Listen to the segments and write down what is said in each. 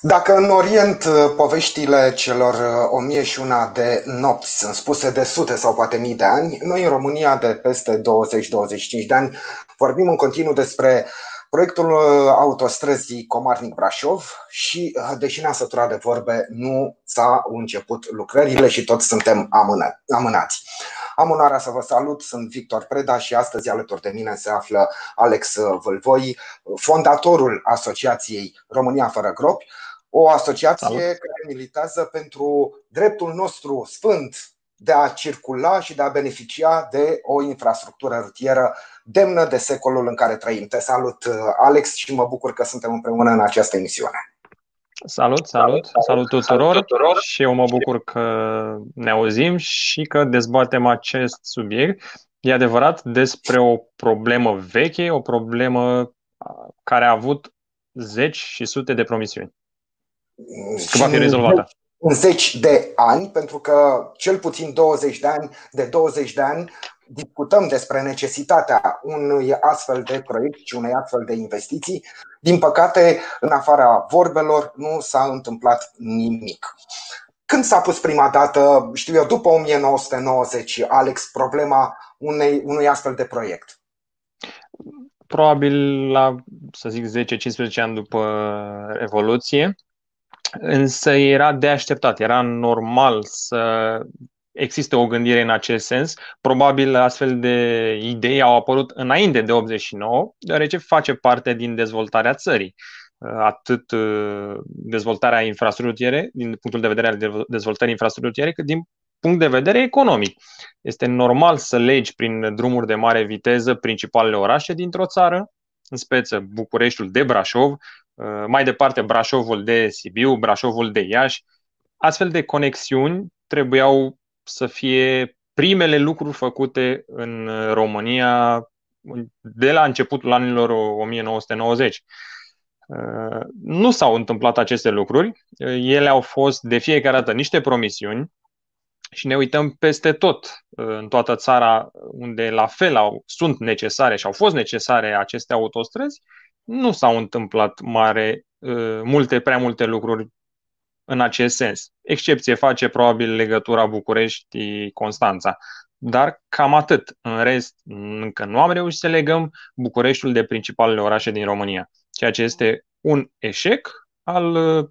Dacă în Orient uh, poveștile celor uh, o mie și una de nopți sunt spuse de sute sau poate mii de ani, noi în România de peste 20-25 de ani vorbim în continuu despre proiectul uh, autostrăzii Comarnic-Brașov și, deși ne-a săturat de vorbe, nu s-au început lucrările și toți suntem amânați. Am onoarea să vă salut, sunt Victor Preda și astăzi alături de mine se află Alex Vâlvoi, fondatorul Asociației România fără gropi, o asociație Salut. care militează pentru dreptul nostru sfânt de a circula și de a beneficia de o infrastructură rutieră demnă de secolul în care trăim. Te salut, Alex, și mă bucur că suntem împreună în această emisiune. Salut, salut, salut tuturor, salut tuturor și eu mă bucur că ne auzim și că dezbatem acest subiect. E adevărat despre o problemă veche, o problemă care a avut zeci și sute de promisiuni. Că va fi rezolvată. În zeci de ani, pentru că cel puțin 20 de ani, de 20 de ani discutăm despre necesitatea unui astfel de proiect și unei astfel de investiții. Din păcate, în afara vorbelor, nu s-a întâmplat nimic. Când s-a pus prima dată, știu eu, după 1990, Alex, problema unei, unui astfel de proiect? Probabil la, să zic, 10-15 ani după Revoluție, însă era de așteptat, era normal să există o gândire în acest sens. Probabil astfel de idei au apărut înainte de 89, deoarece face parte din dezvoltarea țării. Atât uh, dezvoltarea infrastructurii, din punctul de vedere al dezvoltării infrastructurii, cât din punct de vedere economic. Este normal să legi prin drumuri de mare viteză principalele orașe dintr-o țară, în speță Bucureștiul de Brașov, uh, mai departe Brașovul de Sibiu, Brașovul de Iași. Astfel de conexiuni trebuiau să fie primele lucruri făcute în România de la începutul anilor 1990. Uh, nu s-au întâmplat aceste lucruri. Ele au fost de fiecare dată niște promisiuni și ne uităm peste tot uh, în toată țara unde la fel au, sunt necesare și au fost necesare aceste autostrăzi, nu s-au întâmplat mare, uh, multe, prea multe lucruri în acest sens. Excepție face probabil legătura București-Constanța. Dar cam atât. În rest, încă nu am reușit să legăm Bucureștiul de principalele orașe din România, ceea ce este un eșec al uh,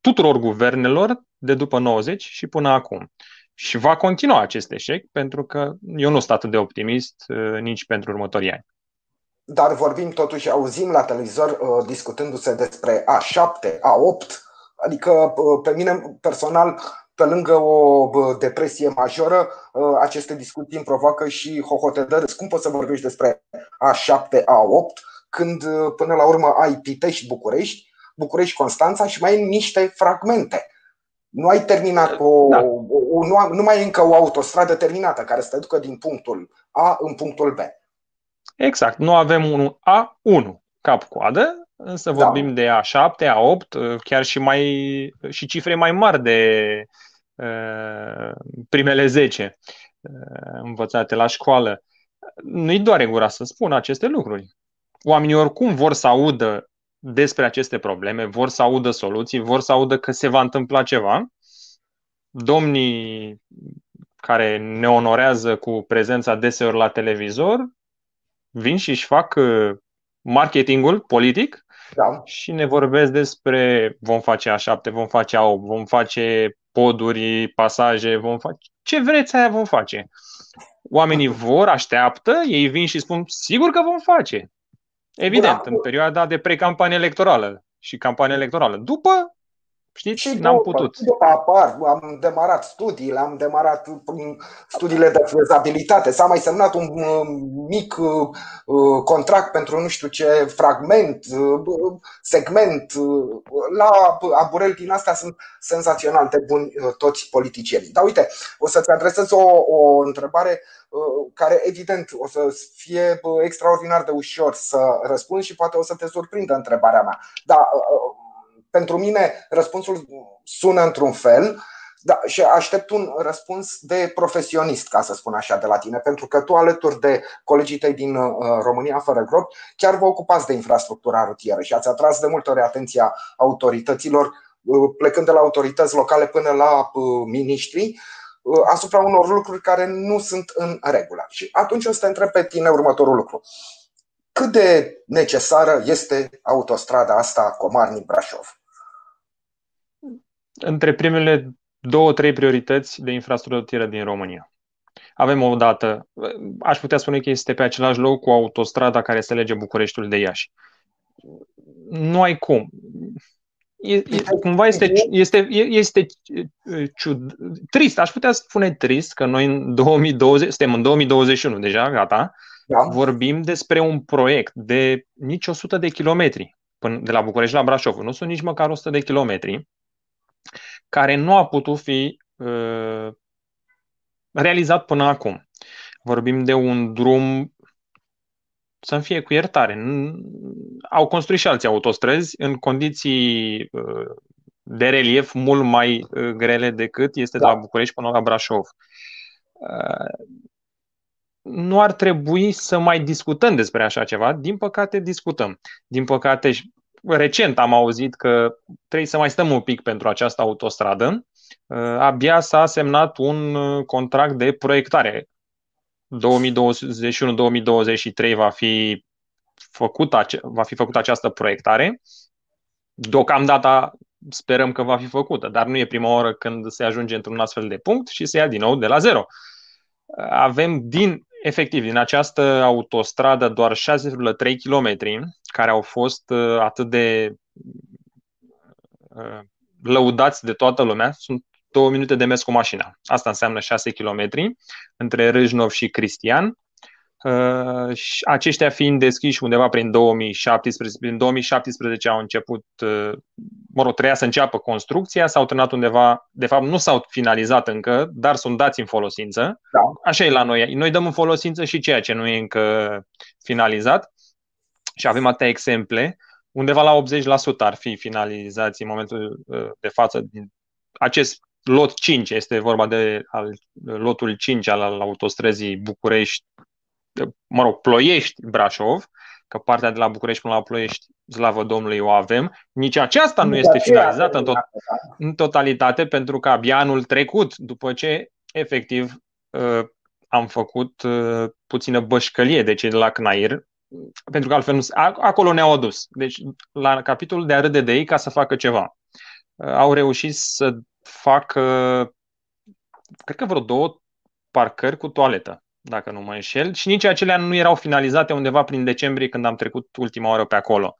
tuturor guvernelor de după 90 și până acum. Și va continua acest eșec pentru că eu nu sunt atât de optimist uh, nici pentru următorii ani. Dar vorbim totuși, auzim la televizor uh, discutându-se despre A7, A8, Adică pe mine personal, pe lângă o depresie majoră, ă, aceste discuții îmi provoacă și hohotedări. Cum poți să vorbești despre A7, A8 când ă, până la urmă ai Pitești, București, București, Constanța și mai ai niște fragmente. Nu ai terminat o, da. o, nu, nu mai e încă o autostradă terminată care să te ducă din punctul A în punctul B. Exact. Nu avem un A1 cap-coadă, însă da. vorbim de A7, A8, chiar și, mai, și cifre mai mari de uh, primele 10 uh, învățate la școală. Nu-i doare gura să spun aceste lucruri. Oamenii oricum vor să audă despre aceste probleme, vor să audă soluții, vor să audă că se va întâmpla ceva. Domnii care ne onorează cu prezența deseori la televizor vin și își fac marketingul politic da. și ne vorbesc despre vom face A7, vom face A8, vom face poduri, pasaje, vom face ce vreți aia vom face. Oamenii vor, așteaptă, ei vin și spun sigur că vom face. Evident, da. în perioada de precampanie electorală și campanie electorală. După Știți, și n-am după, putut. După apar, am demarat studiile, am demarat studiile de fezabilitate, s-a mai semnat un mic uh, uh, contract pentru nu știu ce fragment, uh, segment. La aburel din asta sunt senzațional de buni toți politicienii. Dar uite, o să-ți adresez o, o întrebare care evident o să fie extraordinar de ușor să răspunzi și poate o să te surprindă întrebarea mea. Dar pentru mine răspunsul sună într-un fel, Da, și aștept un răspuns de profesionist, ca să spun așa, de la tine, pentru că tu, alături de colegii tăi din uh, România fără gropi, chiar vă ocupați de infrastructura rutieră și ați atras de multe ori atenția autorităților, uh, plecând de la autorități locale până la miniștri, asupra unor lucruri care nu sunt în regulă. Și atunci o să te întreb pe tine următorul lucru. Cât de necesară este autostrada asta Comarnic-Brașov? Între primele două, trei priorități de infrastructură din România. Avem o dată, aș putea spune că este pe același loc cu autostrada care se lege Bucureștiul de Iași. Nu ai cum. E, e, cumva este, este, este ciud, trist, aș putea spune trist că noi în 2020, suntem în 2021 deja, gata, da. vorbim despre un proiect de nici 100 de kilometri până de la București la Brașov. Nu sunt nici măcar 100 de kilometri care nu a putut fi uh, realizat până acum. Vorbim de un drum să-mi fie cu iertare. Au construit și alții autostrăzi în condiții uh, de relief mult mai uh, grele decât este da. de la București până la Brașov. Uh, nu ar trebui să mai discutăm despre așa ceva. Din păcate, discutăm. Din păcate, recent am auzit că trebuie să mai stăm un pic pentru această autostradă. Abia s-a semnat un contract de proiectare 2021-2023 va fi făcut, ace- va fi făcută această proiectare. Deocamdată sperăm că va fi făcută, dar nu e prima oară când se ajunge într-un astfel de punct și se ia din nou de la zero. Avem din, efectiv, din această autostradă doar 6,3 km care au fost uh, atât de uh, lăudați de toată lumea. Sunt două minute de mers cu mașina. Asta înseamnă 6 km între Râșnov și Cristian. Uh, aceștia fiind deschiși undeva prin 2017, prin 2017 au început, uh, mă rog, treia să înceapă construcția, s-au terminat undeva, de fapt nu s-au finalizat încă, dar sunt dați în folosință. Da. Așa e la noi. Noi dăm în folosință și ceea ce nu e încă finalizat și avem atâtea exemple. Undeva la 80% ar fi finalizați în momentul uh, de față din acest lot 5, este vorba de al, lotul 5 al, al autostrăzii București, mă rog, Ploiești, Brașov, că partea de la București până la Ploiești, slavă Domnului, o avem. Nici aceasta nu este finalizată în, tot, în totalitate, pentru că abia anul trecut, după ce efectiv uh, am făcut uh, puțină bășcălie de cei de la CNAIR, pentru că altfel nu, acolo ne-au adus. Deci la capitolul de a râde de ei ca să facă ceva. Uh, au reușit să fac, cred că vreo două parcări cu toaletă, dacă nu mă înșel, și nici acelea nu erau finalizate undeva prin decembrie când am trecut ultima oară pe acolo.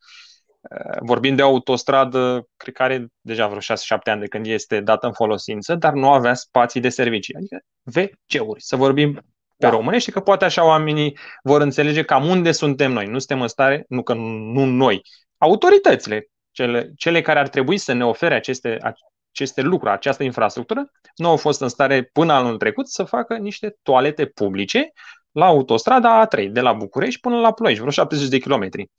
Vorbim de o autostradă, cred că are deja vreo 6-7 ani de când este dată în folosință, dar nu avea spații de servicii, adică WC-uri. Să vorbim pe da. românește, că poate așa oamenii vor înțelege cam unde suntem noi. Nu suntem în stare, nu că nu noi, autoritățile, cele, cele care ar trebui să ne ofere aceste, aceste lucruri, această infrastructură, nu au fost în stare până anul trecut să facă niște toalete publice la autostrada A3, de la București până la Ploiești, vreo 70 de kilometri.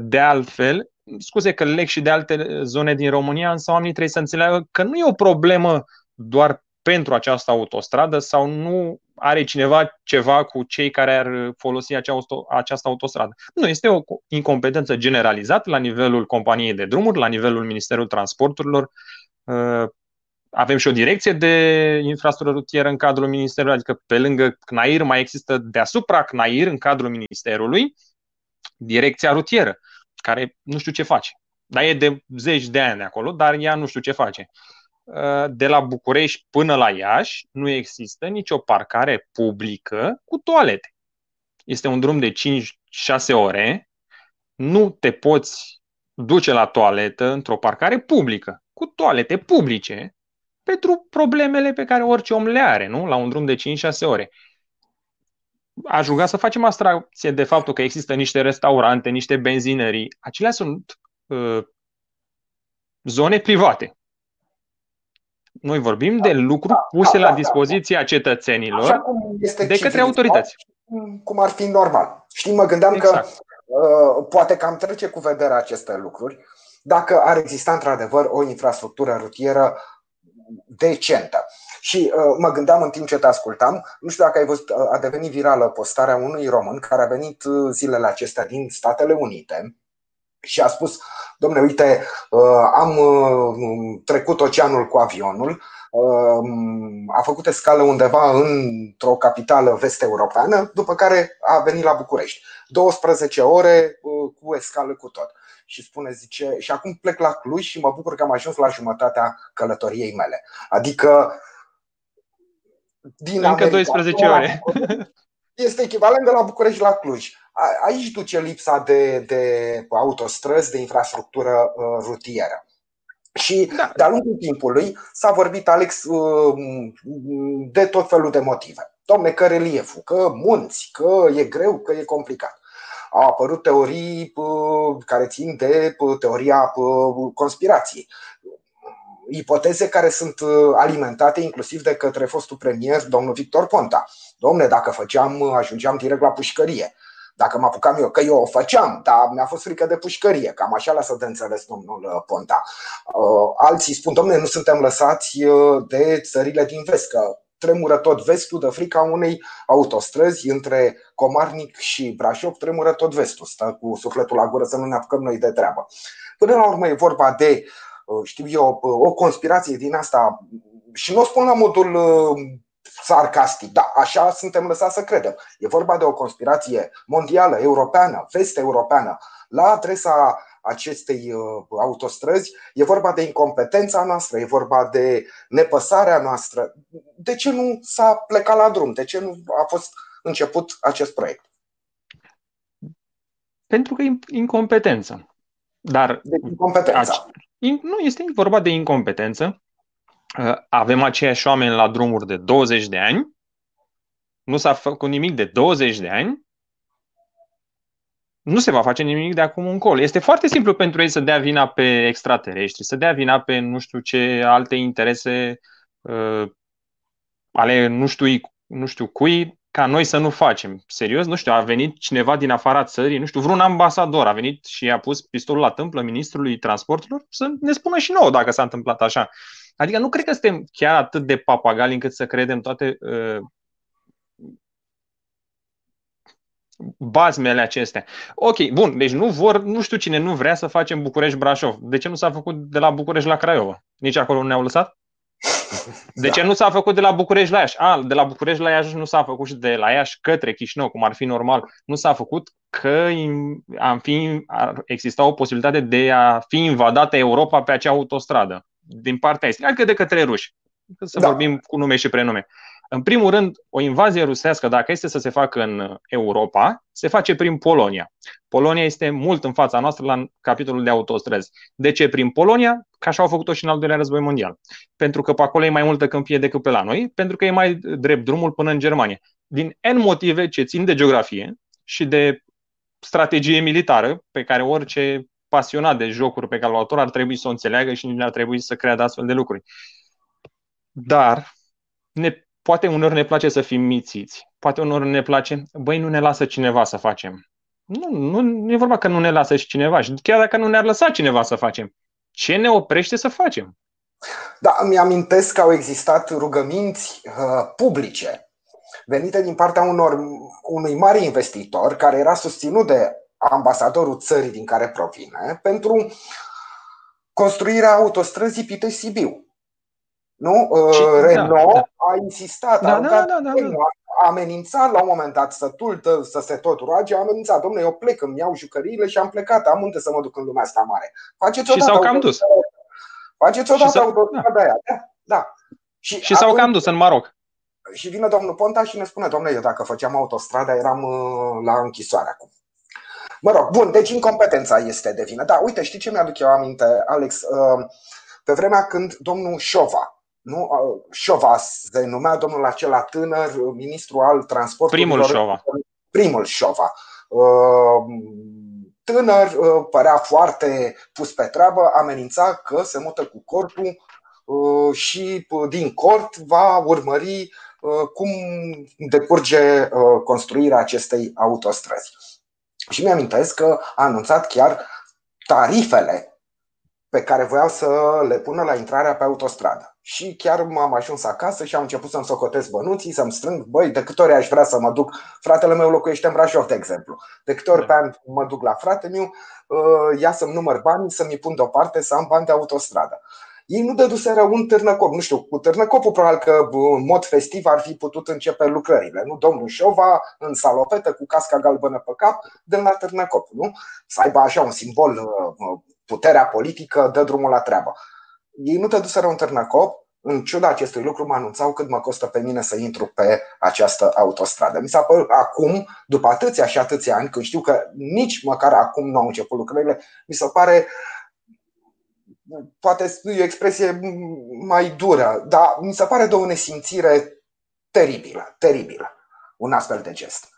De altfel, scuze că leg și de alte zone din România, însă oamenii trebuie să înțeleagă că nu e o problemă doar pentru această autostradă sau nu are cineva ceva cu cei care ar folosi această autostradă. Nu, este o incompetență generalizată la nivelul companiei de drumuri, la nivelul Ministerului Transporturilor, Uh, avem și o direcție de infrastructură rutieră în cadrul Ministerului, adică pe lângă CNAIR mai există deasupra CNAIR în cadrul Ministerului direcția rutieră, care nu știu ce face. Dar e de zeci de ani de acolo, dar ea nu știu ce face. Uh, de la București până la Iași nu există nicio parcare publică cu toalete. Este un drum de 5-6 ore, nu te poți duce la toaletă într-o parcare publică cu toalete publice pentru problemele pe care orice om le are, nu? La un drum de 5-6 ore. Aș ruga să facem abstracție de faptul că există niște restaurante, niște benzinării. Acelea sunt uh, zone private. Noi vorbim de lucruri da, puse da, la da, dispoziția cetățenilor de către autorități. Cum ar fi normal. Știi, mă gândeam exact. că uh, poate că am trece cu vederea aceste lucruri, dacă ar exista într-adevăr o infrastructură rutieră decentă. Și uh, mă gândeam în timp ce te ascultam, nu știu dacă ai văzut, uh, a devenit virală postarea unui român care a venit uh, zilele acestea din Statele Unite și a spus, domne, uite, uh, am uh, trecut oceanul cu avionul, a făcut escală undeva într-o capitală vest-europeană, după care a venit la București. 12 ore cu escală cu tot. Și spune, zice, și acum plec la Cluj și mă bucur că am ajuns la jumătatea călătoriei mele. Adică din Încă America, 12 ore. Este echivalent de la București la Cluj. Aici duce lipsa de, de autostrăzi, de infrastructură rutieră. Și da. de-a lungul timpului s-a vorbit, Alex, uh, de tot felul de motive. Domne, că relieful, că munți, că e greu, că e complicat. Au apărut teorii uh, care țin de uh, teoria conspirației. Ipoteze care sunt alimentate inclusiv de către fostul premier, domnul Victor Ponta. Domne, dacă făceam, ajungeam direct la pușcărie dacă mă apucam eu, că eu o făceam, dar mi-a fost frică de pușcărie, cam așa lasă de înțeles domnul uh, Ponta. Uh, alții spun, domnule, nu suntem lăsați uh, de țările din vest, că tremură tot vestul de frica unei autostrăzi între Comarnic și Brașov, tremură tot vestul, stă cu sufletul la gură să nu ne apucăm noi de treabă. Până la urmă e vorba de, știu eu, o conspirație din asta și nu o spun la modul sarcastic. Da, așa suntem lăsați să credem. E vorba de o conspirație mondială, europeană, vest-europeană, la adresa acestei uh, autostrăzi. E vorba de incompetența noastră, e vorba de nepăsarea noastră. De ce nu s-a plecat la drum? De ce nu a fost început acest proiect? Pentru că e incompetență. Dar de incompetență. Nu este vorba de incompetență, avem aceiași oameni la drumuri de 20 de ani, nu s-a făcut nimic de 20 de ani, nu se va face nimic de acum încolo. Este foarte simplu pentru ei să dea vina pe extraterestri, să dea vina pe nu știu ce alte interese uh, ale nu știu, nu știu cui, ca noi să nu facem. Serios, nu știu, a venit cineva din afara țării, nu știu, vreun ambasador a venit și a pus pistolul la tâmplă ministrului transporturilor să ne spună și nouă dacă s-a întâmplat așa. Adică nu cred că suntem chiar atât de papagali încât să credem toate uh, bazmele acestea. Ok, bun, deci nu vor, nu știu cine nu vrea să facem București-Brașov. De ce nu s-a făcut de la București la Craiova? Nici acolo nu ne-au lăsat? De ce da. nu s-a făcut de la București la Iași? A, de la București la Iași nu s-a făcut și de la Iași către Chișinău, cum ar fi normal. Nu s-a făcut că am fi, ar exista o posibilitate de a fi invadată Europa pe acea autostradă din partea estică, adică de către ruși. Să da. vorbim cu nume și prenume. În primul rând, o invazie rusească, dacă este să se facă în Europa, se face prin Polonia. Polonia este mult în fața noastră la capitolul de autostrăzi. De ce prin Polonia? Ca așa au făcut-o și în al doilea război mondial. Pentru că pe acolo e mai multă câmpie decât pe la noi, pentru că e mai drept drumul până în Germania. Din N motive ce țin de geografie și de strategie militară, pe care orice pasionat de jocuri pe calculator ar trebui să o înțeleagă și nu ar trebui să creadă astfel de lucruri. Dar ne, poate unor ne place să fim mițiți, poate unor ne place, băi, nu ne lasă cineva să facem. Nu, nu, nu e vorba că nu ne lasă și cineva. Și chiar dacă nu ne-ar lăsa cineva să facem, ce ne oprește să facem? Da, îmi amintesc că au existat rugăminți uh, publice venite din partea unor, unui mare investitor care era susținut de ambasadorul țării din care provine pentru construirea autostrăzii Pitești-Sibiu. Nu? Și, uh, da, Renault da, da. a insistat, da, a, da, da, da, da. a amenințat la un moment dat să tultă, să se tot roage, a amenințat, domnule, eu plec, îmi iau jucăriile și am plecat, am unde să mă duc în lumea asta mare. Faceți și s-au cam dus. Faceți odată autostrada da. aia, da? da. Și, și s-au cam dus în Maroc. Și vine domnul Ponta și ne spune, domnule, eu dacă făceam autostrada eram uh, la închisoare acum. Mă rog, bun, deci incompetența este de vină. Da, uite, știi ce mi-aduc eu aminte, Alex? Uh, pe vremea când domnul Șova, nu? Uh, Șova se numea domnul acela tânăr, ministru al transportului. Primul Șova. Primul Șova. Uh, tânăr, părea foarte pus pe treabă, amenința că se mută cu cortul și din cort va urmări cum decurge construirea acestei autostrăzi. Și mi-amintesc că a anunțat chiar tarifele pe care voiau să le pună la intrarea pe autostradă. Și chiar m-am ajuns acasă și am început să-mi socotesc bănuții, să-mi strâng, băi, de câte ori aș vrea să mă duc, fratele meu locuiește în Brașov, de exemplu, de câte ori da. pe an mă duc la frate meu, uh, ia să-mi număr banii, să-mi pun deoparte, să am bani de autostradă. Ei nu dăduseră un târnăcop, nu știu, cu târnăcopul probabil că în mod festiv ar fi putut începe lucrările, nu? Domnul Șova în salopetă cu casca galbenă pe cap, de la târnăcop, nu? Să aibă așa un simbol, uh, puterea politică dă drumul la treabă. Ei nu dăduseră un târnăcop, în ciuda acestui lucru mă anunțau cât mă costă pe mine să intru pe această autostradă. Mi s-a părut acum, după atâția și atâția ani, când știu că nici măcar acum nu au început lucrările, mi se pare poate e o expresie mai dură, dar mi se pare de o nesimțire teribilă, teribilă, un astfel de gest.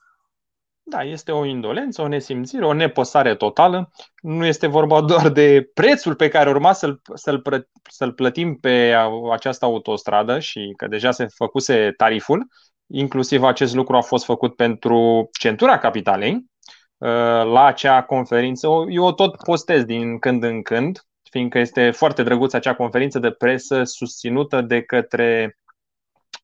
Da, este o indolență, o nesimțire, o nepăsare totală. Nu este vorba doar de prețul pe care urma să-l, să-l, să-l plătim pe această autostradă și că deja se făcuse tariful. Inclusiv acest lucru a fost făcut pentru centura capitalei. Uh, la acea conferință, eu o tot postez din când în când, fiindcă este foarte drăguț acea conferință de presă susținută de către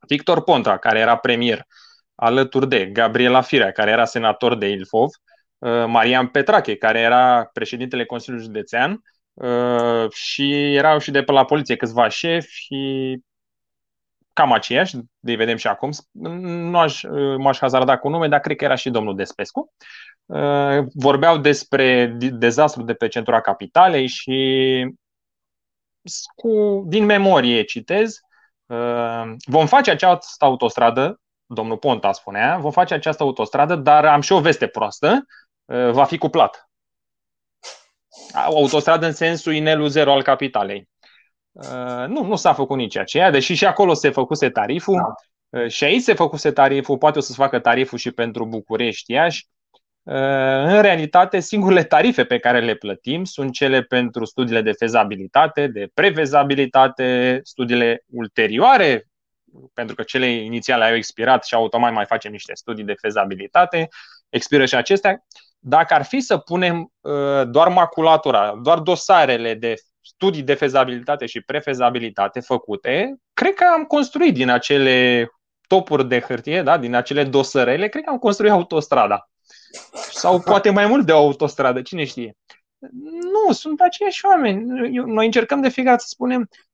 Victor Ponta, care era premier, alături de Gabriela Firea, care era senator de Ilfov, uh, Marian Petrache, care era președintele Consiliului Județean uh, și erau și de pe la poliție câțiva șefi și cam aceiași, de vedem și acum. Nu aș, uh, m-aș hazarda cu nume, dar cred că era și domnul Despescu. Uh, vorbeau despre dezastru de pe centura capitalei și cu, din memorie citez, uh, vom face această autostradă, domnul Ponta spunea, vom face această autostradă, dar am și o veste proastă, uh, va fi cuplat. Autostradă în sensul inelul zero al capitalei. Nu, nu s-a făcut nici aceea, deși și acolo se făcuse tariful, da. și aici se făcuse tariful, poate o să se facă tariful și pentru București, Iași, Uh, în realitate, singurele tarife pe care le plătim sunt cele pentru studiile de fezabilitate, de prefezabilitate, studiile ulterioare, pentru că cele inițiale au expirat și automat mai facem niște studii de fezabilitate, expiră și acestea. Dacă ar fi să punem uh, doar maculatura, doar dosarele de studii de fezabilitate și prefezabilitate făcute, cred că am construit din acele topuri de hârtie, da, din acele dosărele, cred că am construit autostrada. Sau poate mai mult de o autostradă, cine știe. Nu, sunt aceiași oameni. Noi încercăm de fiecare să spunem, domnule,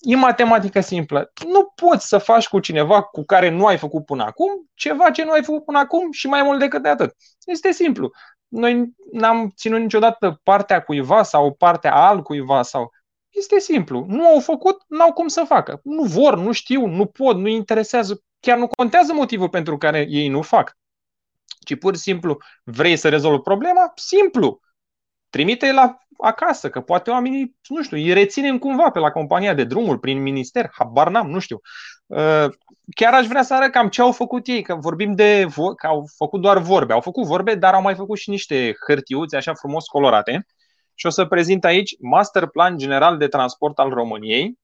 e matematică simplă. Nu poți să faci cu cineva cu care nu ai făcut până acum ceva ce nu ai făcut până acum și mai mult decât de atât. Este simplu. Noi n-am ținut niciodată partea cuiva sau partea al cuiva sau este simplu. Nu au făcut, n-au cum să facă. Nu vor, nu știu, nu pot, nu interesează. Chiar nu contează motivul pentru care ei nu fac ci pur și simplu vrei să rezolvi problema, simplu. Trimite-i la acasă, că poate oamenii, nu știu, îi reținem cumva pe la compania de drumuri, prin minister, habar n-am, nu știu. Uh, chiar aș vrea să arăt cam ce au făcut ei, că vorbim de, că au făcut doar vorbe. Au făcut vorbe, dar au mai făcut și niște hârtiuțe așa frumos colorate. Și o să prezint aici Master Plan General de Transport al României,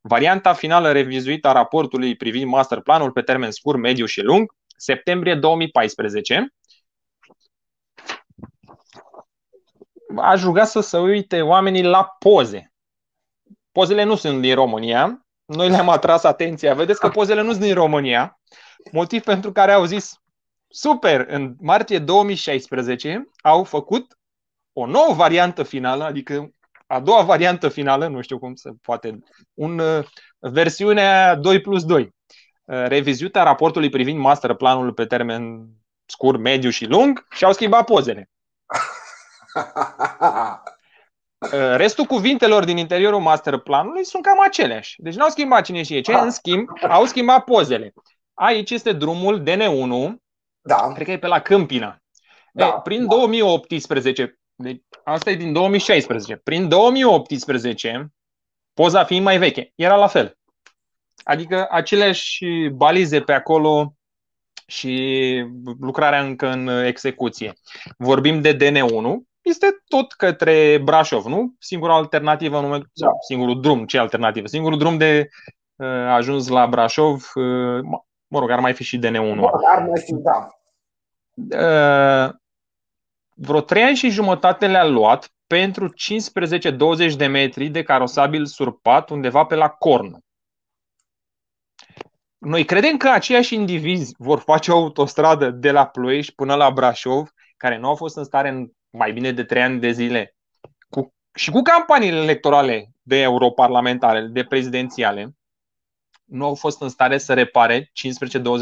varianta finală revizuită a raportului privind master planul pe termen scurt, mediu și lung, septembrie 2014, aș ruga să se uite oamenii la poze. Pozele nu sunt din România, noi le-am atras atenția. Vedeți că pozele nu sunt din România, motiv pentru care au zis super, în martie 2016 au făcut o nouă variantă finală, adică a doua variantă finală, nu știu cum se poate, un, uh, versiunea 2 plus 2. Uh, revizuită raportului privind masterplanul pe termen scurt, mediu și lung și au schimbat pozele. Uh, restul cuvintelor din interiorul masterplanului sunt cam aceleași. Deci n-au schimbat cine știe ce, în schimb, au schimbat pozele. Aici este drumul DN1, da. cred că e pe la Câmpina. Da. E, prin da. 2018, deci asta e din 2016, prin 2018, poza fiind mai veche, era la fel. Adică aceleași balize pe acolo și lucrarea încă în execuție. Vorbim de DN1, este tot către Brașov, nu? Singura alternativă, nume, da. singurul drum, ce alternativă? Singurul drum de uh, ajuns la Brașov, uh, mă rog, ar mai fi și DN1. Bă, ar mai fi, da. Uh, vreo trei ani și jumătate le-a luat pentru 15-20 de metri de carosabil surpat undeva pe la Cornu. Noi credem că aceiași indivizi vor face o autostradă de la Ploiești până la Brașov, care nu au fost în stare în mai bine de trei ani de zile, cu, și cu campaniile electorale de europarlamentare, de prezidențiale, nu au fost în stare să repare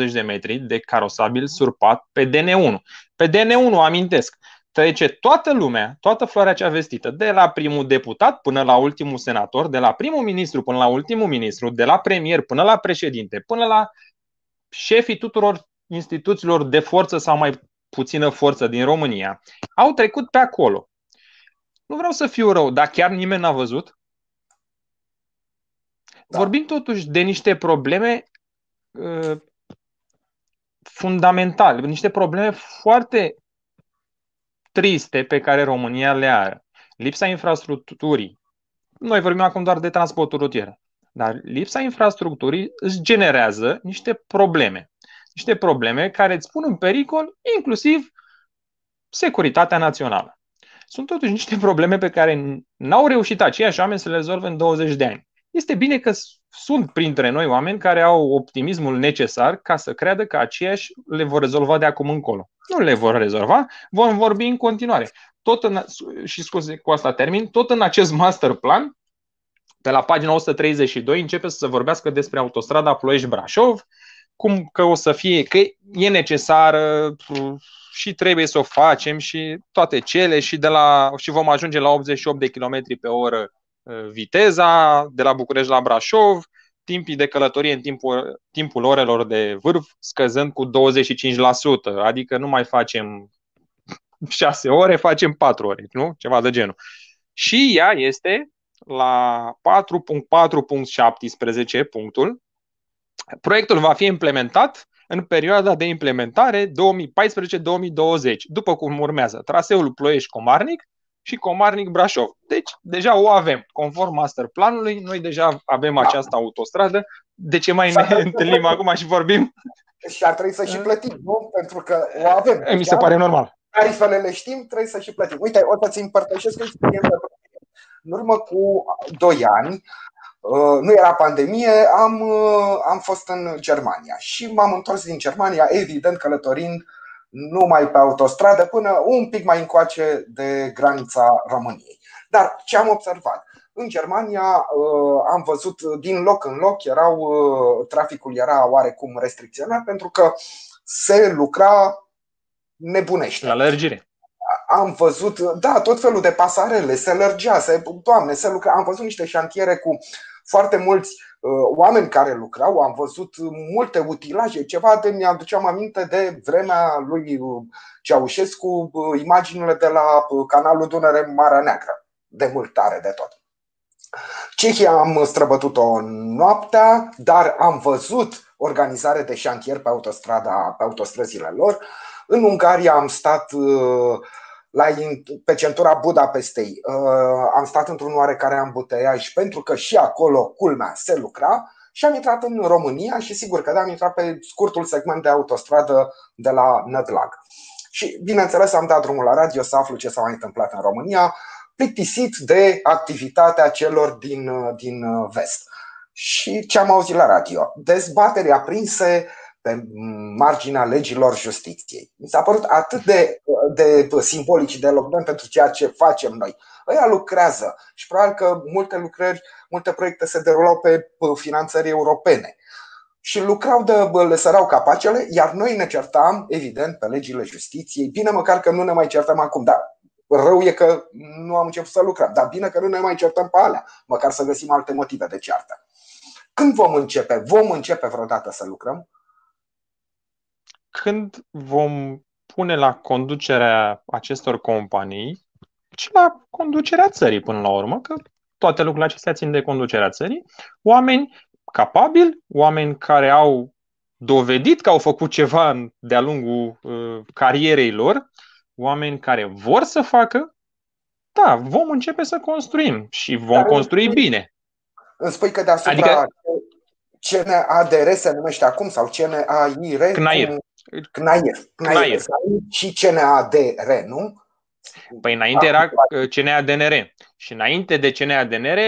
15-20 de metri de carosabil surpat pe DN1. Pe DN1, amintesc, trece toată lumea, toată floarea cea vestită, de la primul deputat până la ultimul senator, de la primul ministru până la ultimul ministru, de la premier până la președinte, până la șefii tuturor instituțiilor de forță sau mai puțină forță din România, au trecut pe acolo. Nu vreau să fiu rău, dar chiar nimeni n-a văzut. Da. Vorbim totuși de niște probleme uh, fundamentale, niște probleme foarte triste pe care România le are. Lipsa infrastructurii. Noi vorbim acum doar de transportul rutier. Dar lipsa infrastructurii îți generează niște probleme. Niște probleme care îți pun în pericol inclusiv securitatea națională. Sunt totuși niște probleme pe care n-au reușit aceiași oameni să le rezolve în 20 de ani. Este bine că sunt printre noi oameni care au optimismul necesar ca să creadă că aceiași le vor rezolva de acum încolo. Nu le vor rezolva, vom vorbi în continuare. Tot în, și scuze cu asta termin, tot în acest master plan, pe la pagina 132 începe să se vorbească despre autostrada Ploiești-Brașov, cum că o să fie, că e necesară și trebuie să o facem și toate cele și, de la, și vom ajunge la 88 de km pe oră uh, viteza de la București la Brașov, timpii de călătorie în timpul, timpul orelor de vârf scăzând cu 25%, adică nu mai facem 6 ore, facem 4 ore, nu? Ceva de genul. Și ea este la 4.4.17 punctul. Proiectul va fi implementat în perioada de implementare 2014-2020, după cum urmează traseul Ploiești-Comarnic și Comarnic-Brașov. Deci, deja o avem. Conform masterplanului, noi deja avem da. această autostradă. De ce mai ne întâlnim acum și vorbim? Și ar trebui să și plătim, nu? Pentru că o avem. Mi se pare normal. Tarifele le știm, trebuie să și plătim. Uite, o să-ți împărtășesc experiență. În urmă cu 2 ani, uh, nu era pandemie, am, uh, am fost în Germania și m-am întors din Germania, evident călătorind numai pe autostradă până un pic mai încoace de granița României. Dar ce am observat? În Germania uh, am văzut din loc în loc, erau, uh, traficul era oarecum restricționat pentru că se lucra nebunește. La lărgire. Am văzut, da, tot felul de pasarele, se lărgea, se, doamne, se lucra. Am văzut niște șantiere cu foarte mulți uh, oameni care lucrau, am văzut multe utilaje, ceva de mi-aduceam aminte de vremea lui uh, Ceaușescu, uh, imaginile de la canalul Dunăre Marea Neagră, de mult tare de tot. Cehia am străbătut-o noaptea, dar am văzut organizare de șantier pe, autostrada, pe autostrăzile lor. În Ungaria am stat la, pe centura Budapestei uh, am stat într-un oarecare ambuteiaj pentru că și acolo, culmea, se lucra și am intrat în România și sigur că da, am intrat pe scurtul segment de autostradă de la Nădlag. Și bineînțeles am dat drumul la radio să aflu ce s-a mai întâmplat în România, plictisit de activitatea celor din, din vest. Și ce am auzit la radio? Dezbateri aprinse pe marginea legilor justiției. Mi s-a părut atât de, de simbolic și de elocvent pentru ceea ce facem noi. Ăia lucrează și probabil că multe lucrări, multe proiecte se derulau pe finanțări europene și lucrau de le sărau capacele, iar noi ne certam, evident, pe legile justiției. Bine măcar că nu ne mai certăm acum, dar rău e că nu am început să lucrăm. Dar bine că nu ne mai certăm pe alea, măcar să găsim alte motive de ceartă. Când vom începe? Vom începe vreodată să lucrăm? Când vom pune la conducerea acestor companii și la conducerea țării până la urmă, că toate lucrurile acestea țin de conducerea țării, oameni capabili, oameni care au dovedit că au făcut ceva de-a lungul uh, carierei lor, oameni care vor să facă, da, vom începe să construim și vom Dar construi îmi bine. Îmi spui că deasupra adică, CNADR se numește acum sau CNAIR? CNAIR. CNAIR. CNAIR. Și CNADR, nu? Păi înainte era CNA-DNR și înainte de CNA-DNR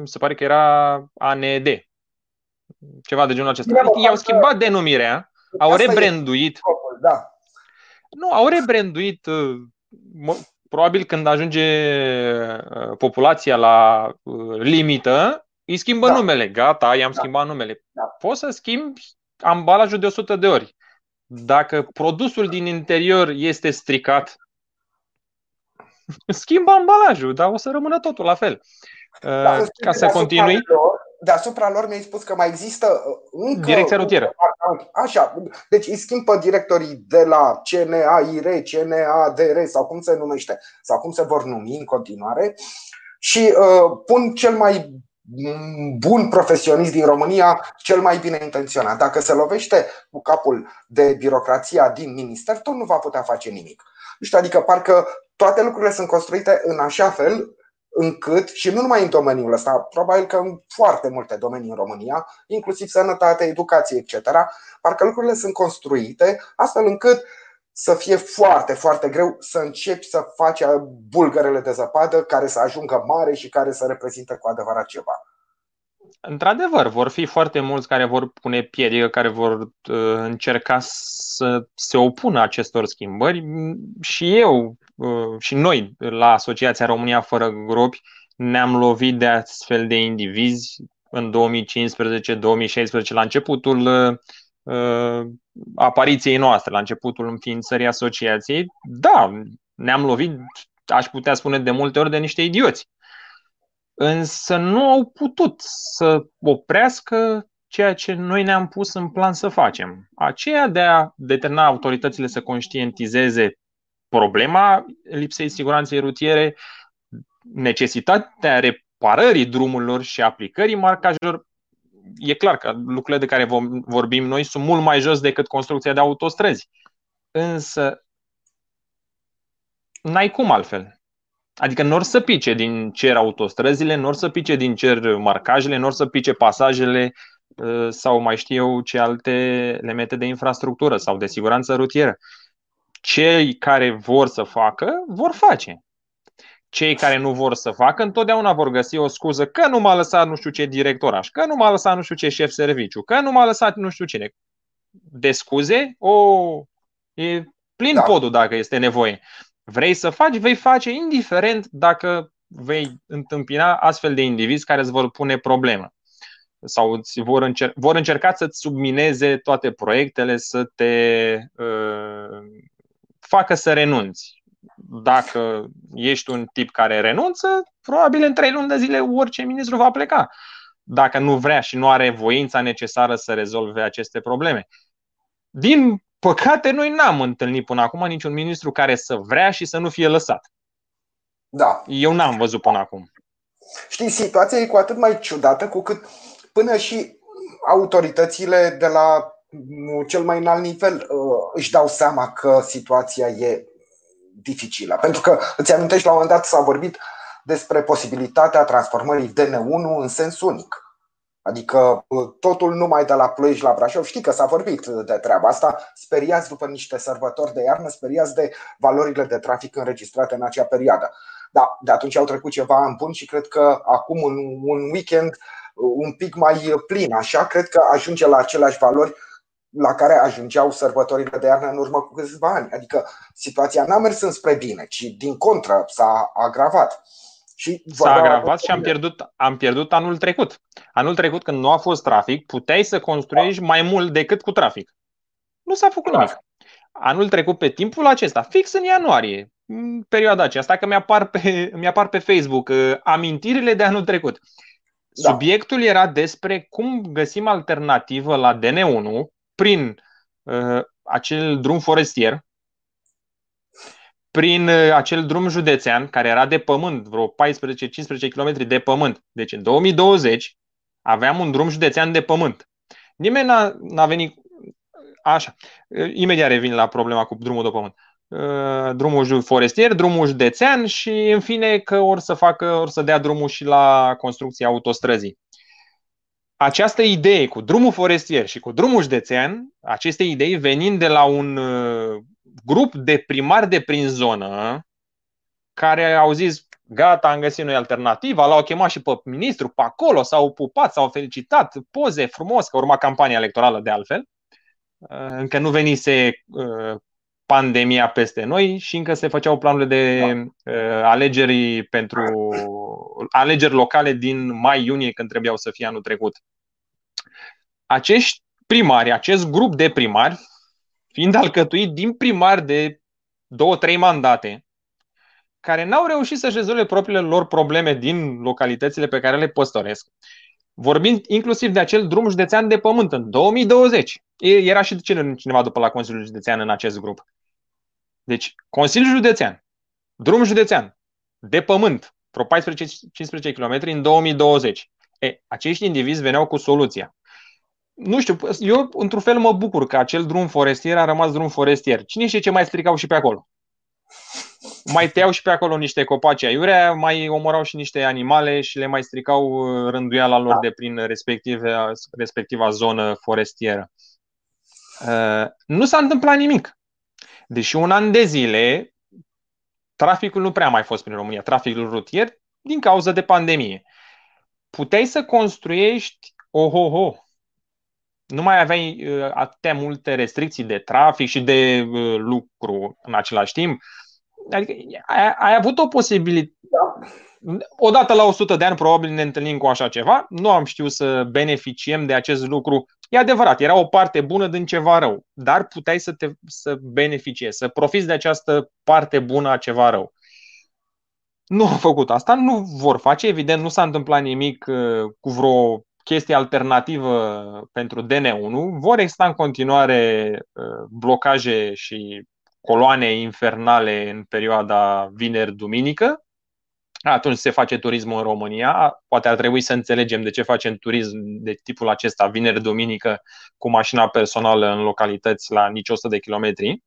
mi se pare că era ANED. Ceva de genul acesta. I-au schimbat denumirea, au rebranduit. Da. Nu, au rebranduit probabil când ajunge populația la limită, îi schimbă da. numele. Gata, i-am da. schimbat numele. Da. Poți să schimbi ambalajul de 100 de ori. Dacă produsul din interior este stricat, schimbă ambalajul, dar o să rămână totul la fel. Da, Ca să continui. Lor, deasupra lor mi-ai spus că mai există uh, încă Direcția rutieră. Așa, deci îi schimbă directorii de la CNAIR, CNADR sau cum se numește, sau cum se vor numi în continuare și uh, pun cel mai bun profesionist din România, cel mai bine intenționat. Dacă se lovește cu capul de birocrația din minister, tot nu va putea face nimic. știu, adică parcă toate lucrurile sunt construite în așa fel încât, și nu numai în domeniul ăsta, probabil că în foarte multe domenii în România, inclusiv sănătate, educație, etc., parcă lucrurile sunt construite astfel încât să fie foarte, foarte greu să începi să faci bulgărele de zăpadă care să ajungă mare și care să reprezinte cu adevărat ceva. Într-adevăr, vor fi foarte mulți care vor pune piedică, care vor uh, încerca să se opună acestor schimbări. Și eu, uh, și noi, la Asociația România Fără Gropi, ne-am lovit de astfel de indivizi în 2015-2016, la începutul uh, apariției noastre, la începutul înființării asociației. Da, ne-am lovit, aș putea spune de multe ori, de niște idioți însă nu au putut să oprească ceea ce noi ne-am pus în plan să facem. Aceea de a determina autoritățile să conștientizeze problema lipsei siguranței rutiere, necesitatea reparării drumurilor și aplicării marcajelor, e clar că lucrurile de care vorbim noi sunt mult mai jos decât construcția de autostrăzi. Însă, n-ai cum altfel. Adică nu or să pice din cer autostrăzile, nu or să pice din cer marcajele, nu or să pice pasajele uh, sau mai știu eu ce alte elemente de infrastructură sau de siguranță rutieră. Cei care vor să facă, vor face. Cei care nu vor să facă, întotdeauna vor găsi o scuză că nu m-a lăsat nu știu ce directoraș, că nu m-a lăsat nu știu ce șef serviciu, că nu m-a lăsat nu știu cine. De scuze, o, e plin da. podul dacă este nevoie vrei să faci, vei face indiferent dacă vei întâmpina astfel de indivizi care îți vor pune problemă sau îți vor, încer- vor încerca să-ți submineze toate proiectele, să te uh, facă să renunți. Dacă ești un tip care renunță, probabil în trei luni de zile orice ministru va pleca. Dacă nu vrea și nu are voința necesară să rezolve aceste probleme. Din păcate, noi n-am întâlnit până acum niciun ministru care să vrea și să nu fie lăsat. Da. Eu n-am văzut până acum. Știi, situația e cu atât mai ciudată cu cât până și autoritățile de la cel mai înalt nivel uh, își dau seama că situația e dificilă. Pentru că îți amintești, la un moment dat s-a vorbit despre posibilitatea transformării DN1 în sens unic. Adică uh, totul numai de la Ploiești la Brașov. Știi că s-a vorbit de treaba asta. Speriați după niște sărbători de iarnă, speriați de valorile de trafic înregistrate în acea perioadă. Da, de atunci au trecut ceva în bun și cred că acum un, un weekend uh, un pic mai plin, așa, cred că ajunge la aceleași valori la care ajungeau sărbătorile de iarnă în urmă cu câțiva ani. Adică situația n-a mers înspre bine, ci din contră s-a agravat. Și S-a agravat și am pierdut, am pierdut anul trecut. Anul trecut, când nu a fost trafic, puteai să construiești mai mult decât cu trafic. Nu s-a făcut nimic. Anul trecut, pe timpul acesta, fix în ianuarie, în perioada aceasta, că mi-apar pe, mi-apar pe Facebook uh, amintirile de anul trecut. Da. Subiectul era despre cum găsim alternativă la DN1 prin uh, acel drum forestier prin uh, acel drum județean care era de pământ, vreo 14-15 km de pământ. Deci în 2020 aveam un drum județean de pământ. Nimeni n-a, n-a venit așa. Uh, imediat revin la problema cu drumul de pământ. Uh, drumul forestier, drumul județean și în fine că or să facă, or să dea drumul și la construcția autostrăzii. Această idee cu drumul forestier și cu drumul județean, aceste idei venind de la un grup de primari de prin zonă care au zis, gata, am găsit noi alternativa, l-au chemat și pe ministru pe acolo, s-au pupat, s-au felicitat, poze frumos, că urma campania electorală de altfel. Uh, încă nu venise uh, pandemia peste noi și încă se făceau planurile de da. alegeri pentru alegeri locale din mai-iunie, când trebuiau să fie anul trecut. Acești primari, acest grup de primari, fiind alcătuit din primari de două, trei mandate, care n-au reușit să-și rezolve propriile lor probleme din localitățile pe care le păstoresc. Vorbind inclusiv de acel drum județean de pământ în 2020. Era și cineva după la Consiliul Județean în acest grup. Deci, Consiliul Județean, drum județean, de pământ, vreo 14-15 km în 2020. E, acești indivizi veneau cu soluția. Nu știu, eu într-un fel mă bucur că acel drum forestier a rămas drum forestier. Cine știe ce mai stricau și pe acolo? mai tăiau și pe acolo niște copaci aiurea, mai omorau și niște animale și le mai stricau uh, rânduiala lor de prin respectiva, respectiva zonă forestieră. Uh, nu s-a întâmplat nimic. Deși un an de zile traficul nu prea mai fost prin România, traficul rutier, din cauza de pandemie. Puteai să construiești oho-ho. Nu mai aveai uh, atâtea multe restricții de trafic și de uh, lucru în același timp. Adică ai, ai avut o posibilitate. Odată la 100 de ani probabil ne întâlnim cu așa ceva. Nu am știut să beneficiem de acest lucru. E adevărat, era o parte bună din ceva rău, dar puteai să, te, să beneficiezi, să profiți de această parte bună a ceva rău. Nu au făcut asta, nu vor face, evident nu s-a întâmplat nimic uh, cu vreo chestie alternativă pentru DN1. Vor exista în continuare uh, blocaje și coloane infernale în perioada vineri-duminică. Atunci se face turismul în România. Poate ar trebui să înțelegem de ce facem turism de tipul acesta vineri-duminică cu mașina personală în localități la nici 100 de kilometri.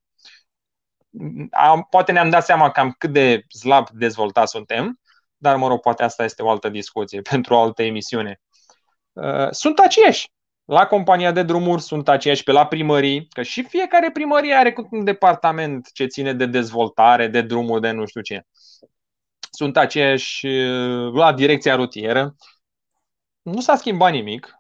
Poate ne-am dat seama cam cât de slab dezvoltat suntem, dar mă rog, poate asta este o altă discuție pentru o altă emisiune. Uh, sunt aceiași la compania de drumuri sunt aceiași pe la primării, că și fiecare primărie are un departament ce ține de dezvoltare, de drumuri, de nu știu ce. Sunt aceiași uh, la direcția rutieră. Nu s-a schimbat nimic.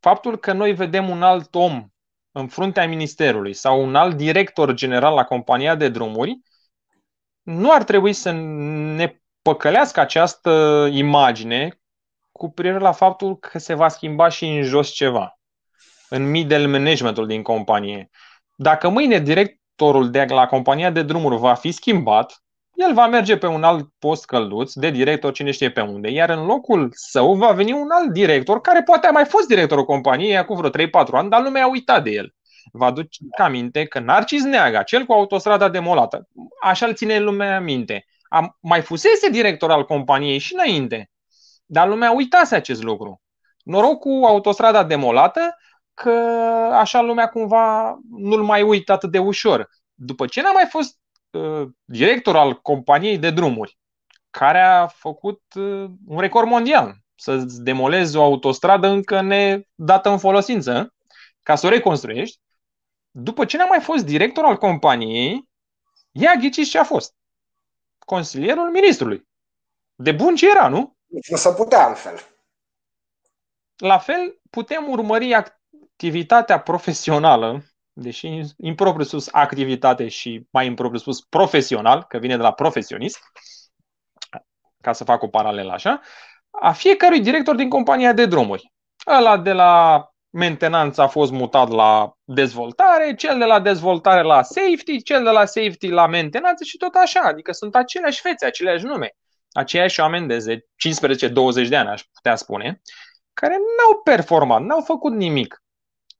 Faptul că noi vedem un alt om în fruntea ministerului sau un alt director general la compania de drumuri, nu ar trebui să ne păcălească această imagine cu privire la faptul că se va schimba și în jos ceva, în middle managementul din companie. Dacă mâine directorul de la compania de drumuri va fi schimbat, el va merge pe un alt post călduț de director cine știe pe unde, iar în locul său va veni un alt director care poate a mai fost directorul companiei acum vreo 3-4 ani, dar lumea a uitat de el. Vă aduc aminte că Narcis Neaga, cel cu autostrada demolată, așa îl ține lumea minte, a mai fusese director al companiei și înainte. Dar lumea uitase acest lucru. Noroc cu autostrada demolată, că așa lumea cumva nu-l mai uită atât de ușor. După ce n-a mai fost uh, director al companiei de drumuri, care a făcut uh, un record mondial, să demolezi o autostradă încă nedată în folosință, ca să o reconstruiești, după ce n-a mai fost director al companiei, ia ghiciți ce a fost. Consilierul ministrului. De bun ce era, nu? Nici nu se putea altfel. La fel, putem urmări activitatea profesională, deși impropriu spus activitate și mai impropriu spus profesional, că vine de la profesionist, ca să fac o paralelă așa, a fiecărui director din compania de drumuri. Ăla de la mentenanță a fost mutat la dezvoltare, cel de la dezvoltare la safety, cel de la safety la mentenanță și tot așa. Adică sunt aceleași fețe, aceleași nume aceiași oameni de 15-20 de ani, aș putea spune, care n-au performat, n-au făcut nimic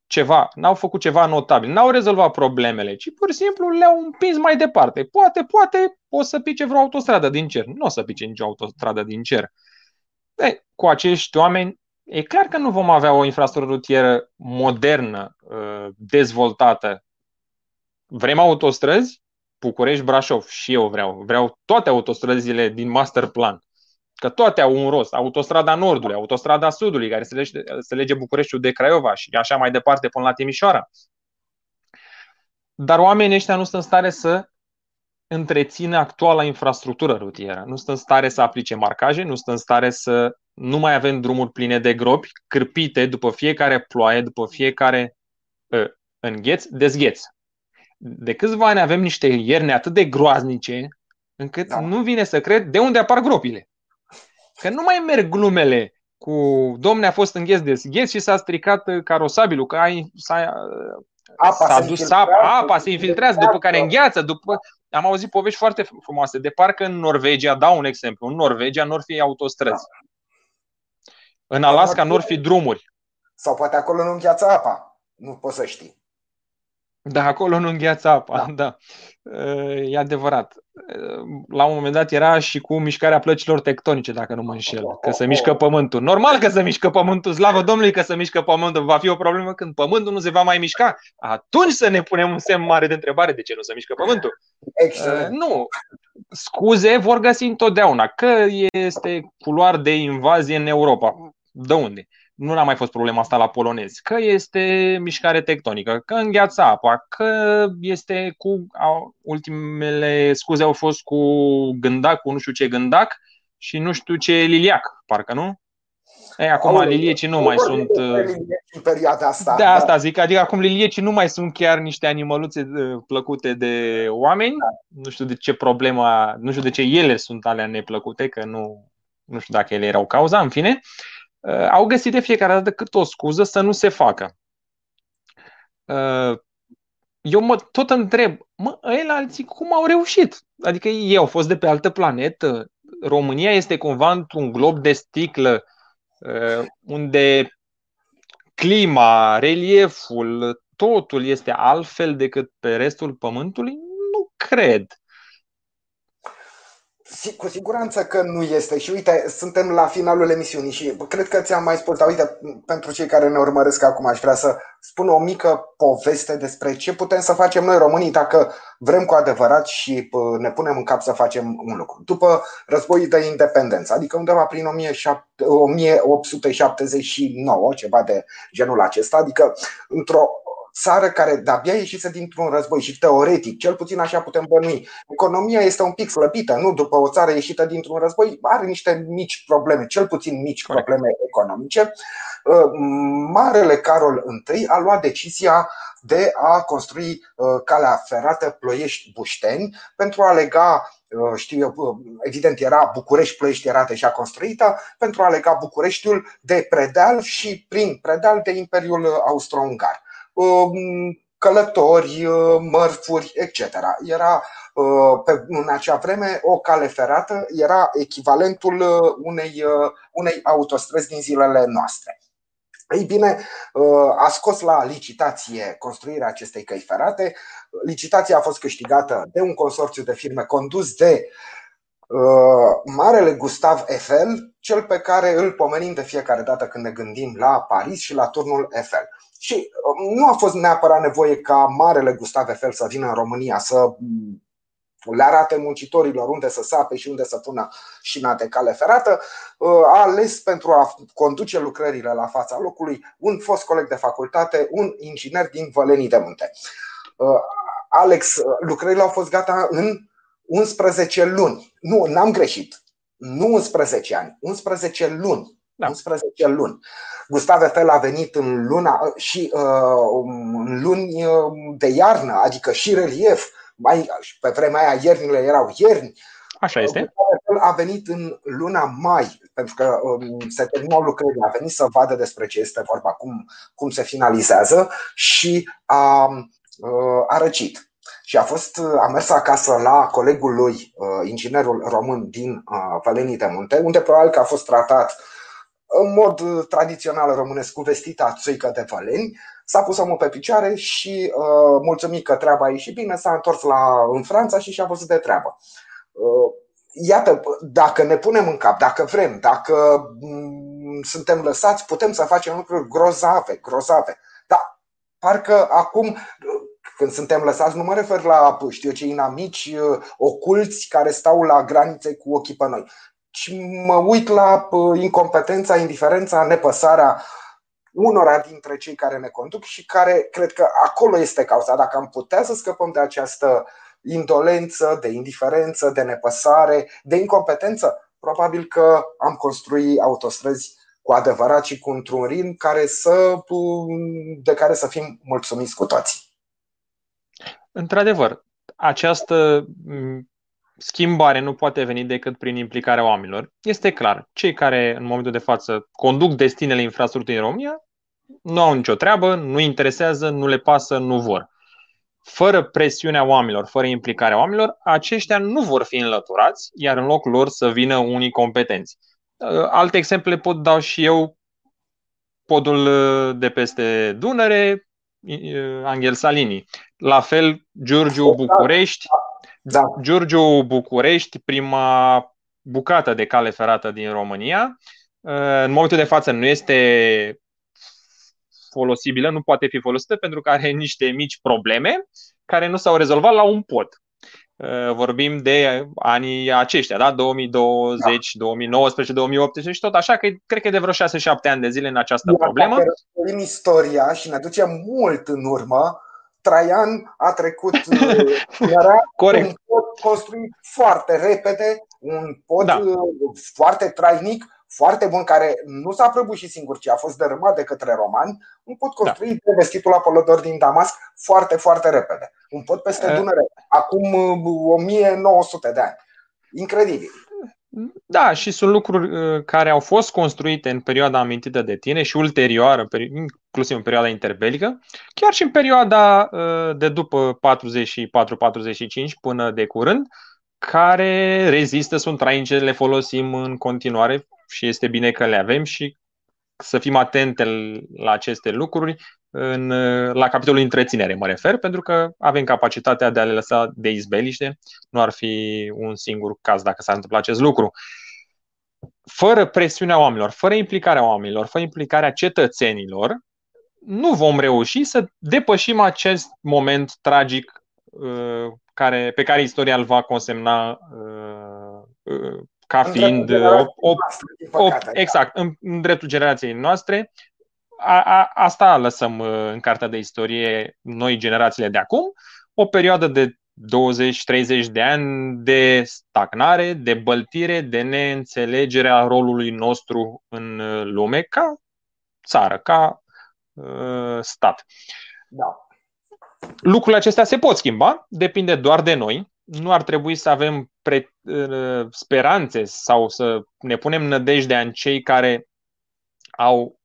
ceva, n-au făcut ceva notabil, n-au rezolvat problemele, ci pur și simplu le-au împins mai departe. Poate, poate o să pice vreo autostradă din cer. Nu o să pice nicio autostradă din cer. E, cu acești oameni, e clar că nu vom avea o infrastructură rutieră modernă, ă, dezvoltată. Vrem autostrăzi? București-Brașov și eu vreau. Vreau toate autostrăzile din master plan. Că toate au un rost. Autostrada Nordului, Autostrada Sudului, care se lege, se lege Bucureștiul de Craiova și așa mai departe până la Timișoara. Dar oamenii ăștia nu sunt în stare să întreține actuala infrastructură rutieră. Nu sunt în stare să aplice marcaje, nu sunt în stare să nu mai avem drumuri pline de gropi, cârpite după fiecare ploaie, după fiecare uh, îngheț, dezgheț. De câțiva ani avem niște ierne atât de groaznice, încât da. nu vine să cred de unde apar gropile. Că nu mai merg glumele cu domne a fost îngheț dezgheț și s-a stricat carosabilul, că ai, s-a, apa s-a dus apa, apa se infiltrează, după care îngheață, după... Am auzit povești foarte frumoase, de parcă în Norvegia, dau un exemplu, în Norvegia nu ar fi autostrăzi. Da. În Alaska nu ar fi drumuri. Sau poate acolo nu îngheață apa. Nu poți să știi. Da, acolo nu îngheață apa, da. da. E adevărat. La un moment dat era și cu mișcarea plăcilor tectonice, dacă nu mă înșel, că se mișcă pământul. Normal că se mișcă pământul, slavă Domnului că se mișcă pământul. Va fi o problemă când pământul nu se va mai mișca. Atunci să ne punem un semn mare de întrebare de ce nu se mișcă pământul. Excelent. Nu. Scuze vor găsi întotdeauna că este culoar de invazie în Europa. De unde? Nu a mai fost problema asta la polonezi, că este mișcare tectonică, că îngheață apa, că este cu ultimele scuze au fost cu gândac, cu nu știu ce gândac și nu știu ce liliac, parcă nu? Ei, acum Au, liliecii nu mai sunt. În perioada asta. Da, asta zic. Adică acum liliecii nu mai sunt chiar niște animăluțe uh, plăcute de oameni. Da. Nu știu de ce problema, nu știu de ce ele sunt alea neplăcute, că nu, nu știu dacă ele erau cauza, în fine. Uh, Uh, au găsit de fiecare dată cât o scuză să nu se facă. Uh, eu mă tot întreb, mă, ei alții cum au reușit? Adică ei au fost de pe altă planetă. România este cumva într-un glob de sticlă uh, unde clima, relieful, totul este altfel decât pe restul pământului? Nu cred cu siguranță că nu este și uite, suntem la finalul emisiunii și cred că ți-am mai spus, dar uite, pentru cei care ne urmăresc acum aș vrea să spun o mică poveste despre ce putem să facem noi românii dacă vrem cu adevărat și ne punem în cap să facem un lucru. După războiul de independență, adică undeva prin 1879, ceva de genul acesta, adică într-o țară care de-abia ieșise dintr-un război și teoretic, cel puțin așa putem bănui, economia este un pic slăbită, nu? După o țară ieșită dintr-un război, are niște mici probleme, cel puțin mici probleme economice. Uh, Marele Carol I a luat decizia de a construi uh, calea ferată Ploiești-Bușteni pentru a lega uh, știu eu, evident era București-Ploiești era deja construită pentru a lega Bucureștiul de Predeal și prin Predeal de Imperiul Austro-Ungar. Um, călători, uh, mărfuri, etc. Era uh, pe, în acea vreme o cale ferată era echivalentul uh, unei, unei autostrăzi din zilele noastre. Ei bine, a scos la licitație construirea acestei căi ferate. Licitația a fost câștigată de un consorțiu de firme condus de Marele Gustav Eiffel, cel pe care îl pomenim de fiecare dată când ne gândim la Paris și la turnul Eiffel. Și um, nu a fost neapărat nevoie ca marele Gustav Eiffel să vină în România să mm, le arate muncitorilor unde să sape și unde să pună șina de cale ferată, uh, a ales pentru a conduce lucrările la fața locului un fost coleg de facultate, un inginer din Vălenii de Munte. Uh, Alex, uh, lucrările au fost gata în 11 luni. Nu, n-am greșit. Nu 11 ani, 11 luni. Da. 11 luni. Gustav Eiffel a venit în luna și uh, în luni uh, de iarnă, adică și relief. Mai, pe vremea aia iernile erau ierni. Așa este. Gustav Eiffel a venit în luna mai, pentru că um, se terminau lucrările, a venit să vadă despre ce este vorba, cum, cum se finalizează și a, uh, a răcit. Și a, fost, a mers acasă la colegul lui, inginerul român din Vălenii de Munte, unde probabil că a fost tratat în mod uh, tradițional românesc cu vestita țuică de văleni, s-a pus omul pe picioare și uh, mulțumit că treaba a ieșit bine, s-a întors la, în Franța și și-a văzut de treabă. Uh, iată, dacă ne punem în cap, dacă vrem, dacă mm, suntem lăsați, putem să facem lucruri grozave, grozave. Dar parcă acum când suntem lăsați, nu mă refer la, știu eu, cei inamici uh, oculți care stau la granițe cu ochii pe noi și mă uit la incompetența, indiferența, nepăsarea unora dintre cei care ne conduc și care cred că acolo este cauza. Dacă am putea să scăpăm de această indolență, de indiferență, de nepăsare, de incompetență? Probabil că am construit autostrăzi cu adevărat și cu un ritm care să, de care să fim mulțumiți cu toții. Într-adevăr, această schimbare nu poate veni decât prin implicarea oamenilor. Este clar, cei care în momentul de față conduc destinele infrastructurii în România nu au nicio treabă, nu interesează, nu le pasă, nu vor. Fără presiunea oamenilor, fără implicarea oamenilor, aceștia nu vor fi înlăturați, iar în locul lor să vină unii competenți. Uh, alte exemple pot da și eu podul uh, de peste Dunăre, uh, Angel Salini. La fel, Giurgiu București, da. Giurgiu București, prima bucată de cale ferată din România. În momentul de față nu este folosibilă, nu poate fi folosită pentru că are niște mici probleme care nu s-au rezolvat la un pod. Uh, vorbim de anii aceștia, da? 2020, da. 2019, 2018 și tot așa, că cred că e de vreo 6-7 ani de zile în această Iar problemă. Dacă istoria și ne ducem mult în urmă, Traian a trecut uh, era Corect. un pod construit foarte repede, un pod da. Uh, foarte trainic, foarte bun, care nu s-a prăbușit singur, ci a fost dărâmat de către romani, un pod da. construit da. de vestitul Apolodor din Damasc foarte, foarte repede. Un pod peste uh. Dunăre, acum 1900 uh, de ani. Incredibil. Da, și sunt lucruri uh, care au fost construite în perioada amintită de tine și ulterior, inclusiv în perioada interbelică, chiar și în perioada de după 44-45 până de curând, care rezistă, sunt trainice, le folosim în continuare și este bine că le avem și să fim atente la aceste lucruri în, la capitolul întreținere, mă refer, pentru că avem capacitatea de a le lăsa de izbeliște. Nu ar fi un singur caz dacă s-ar întâmpla acest lucru. Fără presiunea oamenilor, fără implicarea oamenilor, fără implicarea cetățenilor, nu vom reuși să depășim acest moment tragic uh, care, pe care istoria îl va consemna uh, uh, ca fiind o, o, o, exact, în, în dreptul generației noastre. A, a, asta lăsăm uh, în cartea de istorie noi generațiile de acum, o perioadă de 20-30 de ani de stagnare, de băltire, de neînțelegere a rolului nostru în uh, lume ca țară, ca uh, stat. Da. Lucrurile acestea se pot schimba, depinde doar de noi nu ar trebui să avem pre, uh, speranțe sau să ne punem nădejdea în cei care au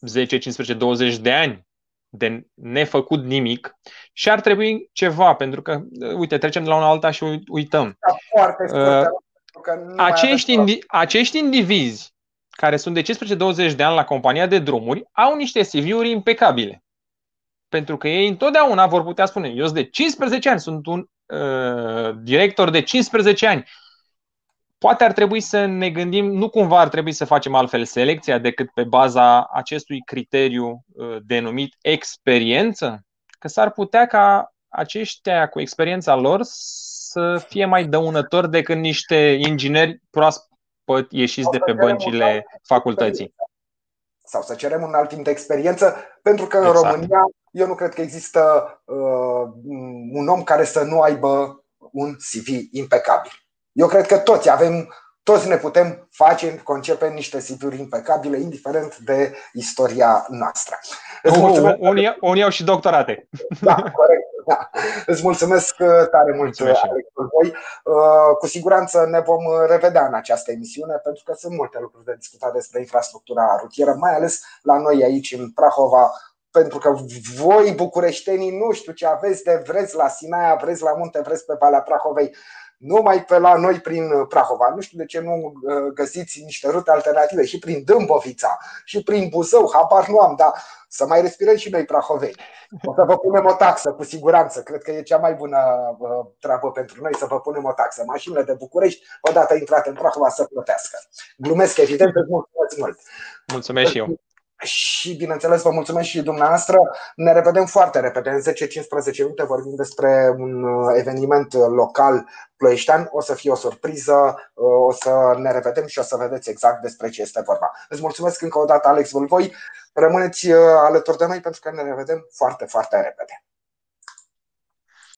10, 15, 20 de ani de nefăcut nimic și ar trebui ceva, pentru că, uh, uite, trecem de la una alta și uităm. Da, foarte uh, acești, indi- acești indivizi care sunt de 15-20 de ani la compania de drumuri au niște CV-uri impecabile. Pentru că ei întotdeauna vor putea spune, eu sunt de 15 ani, sunt un Uh, director de 15 ani. Poate ar trebui să ne gândim, nu cumva ar trebui să facem altfel selecția decât pe baza acestui criteriu uh, denumit experiență? Că s-ar putea ca aceștia cu experiența lor să fie mai dăunători decât niște ingineri proaspăt ieșiți de pe băncile facultății. Sau să cerem un alt timp de experiență, pentru că în exact. România eu nu cred că există uh, un om care să nu aibă un CV impecabil. Eu cred că toți avem, toți ne putem face, concepe niște CV-uri impecabile, indiferent de istoria noastră. Uh, unii, unii au și doctorate. Da, corect. Da. Îți mulțumesc uh, tare mult, mulțumesc Alex, voi. Uh, cu siguranță ne vom revedea în această emisiune, pentru că sunt multe lucruri de discutat despre infrastructura rutieră, mai ales la noi aici în Prahova, pentru că voi, bucureștenii, nu știu ce aveți de vreți la Sinaia, vreți la munte, vreți pe Valea Prahovei, numai pe la noi prin Prahova. Nu știu de ce nu uh, găsiți niște rute alternative și prin Dâmbovița și prin Buzău, habar nu am, dar să mai respirăm și noi prahovei. O să vă punem o taxă, cu siguranță. Cred că e cea mai bună uh, treabă pentru noi să vă punem o taxă. Mașinile de București, odată intrate în Prahova, să plătească. Glumesc, evident, îți mulțumesc mult. Mulțumesc și eu și, bineînțeles, vă mulțumesc și dumneavoastră. Ne revedem foarte repede, în 10-15 minute vorbim despre un uh, eveniment local ploieștean. O să fie o surpriză, uh, o să ne revedem și o să vedeți exact despre ce este vorba. Îți mulțumesc încă o dată, Alex Vâlvoi. Rămâneți uh, alături de noi pentru că ne revedem foarte, foarte repede.